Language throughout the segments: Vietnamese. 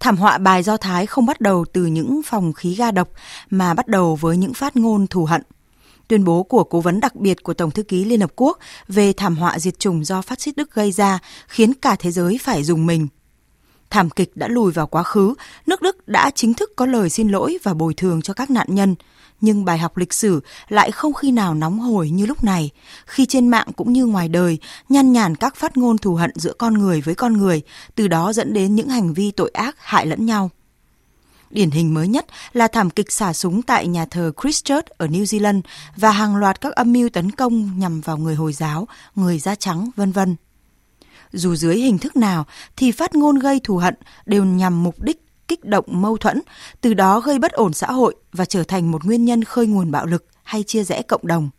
Thảm họa bài Do Thái không bắt đầu từ những phòng khí ga độc mà bắt đầu với những phát ngôn thù hận. Tuyên bố của cố vấn đặc biệt của Tổng thư ký Liên Hợp Quốc về thảm họa diệt chủng do phát xít Đức gây ra khiến cả thế giới phải dùng mình. Thảm kịch đã lùi vào quá khứ, nước Đức đã chính thức có lời xin lỗi và bồi thường cho các nạn nhân. Nhưng bài học lịch sử lại không khi nào nóng hổi như lúc này, khi trên mạng cũng như ngoài đời nhăn nhản các phát ngôn thù hận giữa con người với con người, từ đó dẫn đến những hành vi tội ác hại lẫn nhau. Điển hình mới nhất là thảm kịch xả súng tại nhà thờ Christchurch ở New Zealand và hàng loạt các âm mưu tấn công nhằm vào người Hồi giáo, người da trắng, vân vân. Dù dưới hình thức nào thì phát ngôn gây thù hận đều nhằm mục đích kích động mâu thuẫn, từ đó gây bất ổn xã hội và trở thành một nguyên nhân khơi nguồn bạo lực hay chia rẽ cộng đồng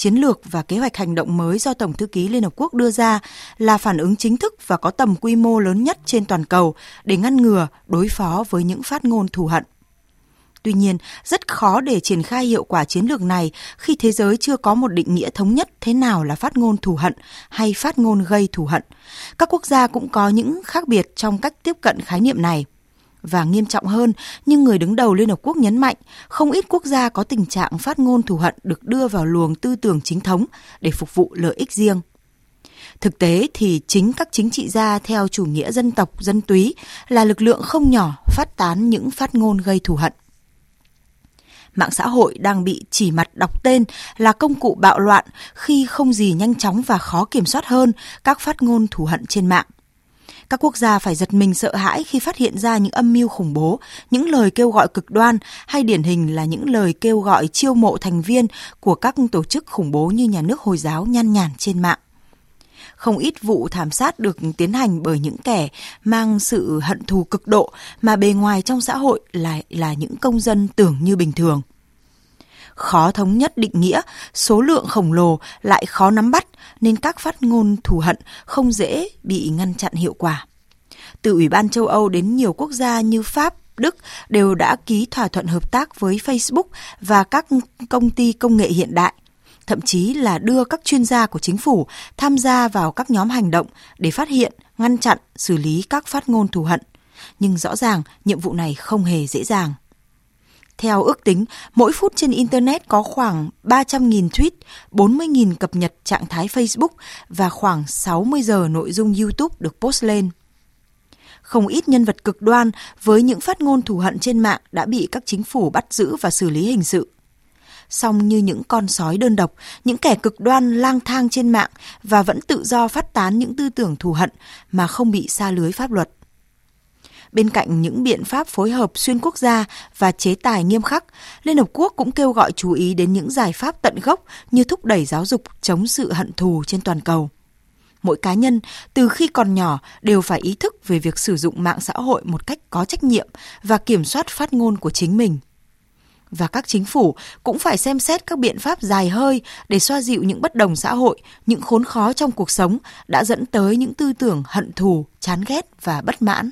chiến lược và kế hoạch hành động mới do Tổng thư ký Liên Hợp Quốc đưa ra là phản ứng chính thức và có tầm quy mô lớn nhất trên toàn cầu để ngăn ngừa, đối phó với những phát ngôn thù hận. Tuy nhiên, rất khó để triển khai hiệu quả chiến lược này khi thế giới chưa có một định nghĩa thống nhất thế nào là phát ngôn thù hận hay phát ngôn gây thù hận. Các quốc gia cũng có những khác biệt trong cách tiếp cận khái niệm này. Và nghiêm trọng hơn, nhưng người đứng đầu Liên Hợp Quốc nhấn mạnh, không ít quốc gia có tình trạng phát ngôn thù hận được đưa vào luồng tư tưởng chính thống để phục vụ lợi ích riêng. Thực tế thì chính các chính trị gia theo chủ nghĩa dân tộc dân túy là lực lượng không nhỏ phát tán những phát ngôn gây thù hận. Mạng xã hội đang bị chỉ mặt đọc tên là công cụ bạo loạn khi không gì nhanh chóng và khó kiểm soát hơn các phát ngôn thù hận trên mạng. Các quốc gia phải giật mình sợ hãi khi phát hiện ra những âm mưu khủng bố, những lời kêu gọi cực đoan hay điển hình là những lời kêu gọi chiêu mộ thành viên của các tổ chức khủng bố như nhà nước Hồi giáo nhan nhản trên mạng. Không ít vụ thảm sát được tiến hành bởi những kẻ mang sự hận thù cực độ mà bề ngoài trong xã hội lại là những công dân tưởng như bình thường khó thống nhất định nghĩa, số lượng khổng lồ lại khó nắm bắt nên các phát ngôn thù hận không dễ bị ngăn chặn hiệu quả. Từ Ủy ban châu Âu đến nhiều quốc gia như Pháp, Đức đều đã ký thỏa thuận hợp tác với Facebook và các công ty công nghệ hiện đại thậm chí là đưa các chuyên gia của chính phủ tham gia vào các nhóm hành động để phát hiện, ngăn chặn, xử lý các phát ngôn thù hận. Nhưng rõ ràng nhiệm vụ này không hề dễ dàng. Theo ước tính, mỗi phút trên Internet có khoảng 300.000 tweet, 40.000 cập nhật trạng thái Facebook và khoảng 60 giờ nội dung YouTube được post lên. Không ít nhân vật cực đoan với những phát ngôn thù hận trên mạng đã bị các chính phủ bắt giữ và xử lý hình sự. Song như những con sói đơn độc, những kẻ cực đoan lang thang trên mạng và vẫn tự do phát tán những tư tưởng thù hận mà không bị xa lưới pháp luật. Bên cạnh những biện pháp phối hợp xuyên quốc gia và chế tài nghiêm khắc, Liên Hợp Quốc cũng kêu gọi chú ý đến những giải pháp tận gốc như thúc đẩy giáo dục chống sự hận thù trên toàn cầu. Mỗi cá nhân từ khi còn nhỏ đều phải ý thức về việc sử dụng mạng xã hội một cách có trách nhiệm và kiểm soát phát ngôn của chính mình và các chính phủ cũng phải xem xét các biện pháp dài hơi để xoa dịu những bất đồng xã hội, những khốn khó trong cuộc sống đã dẫn tới những tư tưởng hận thù, chán ghét và bất mãn.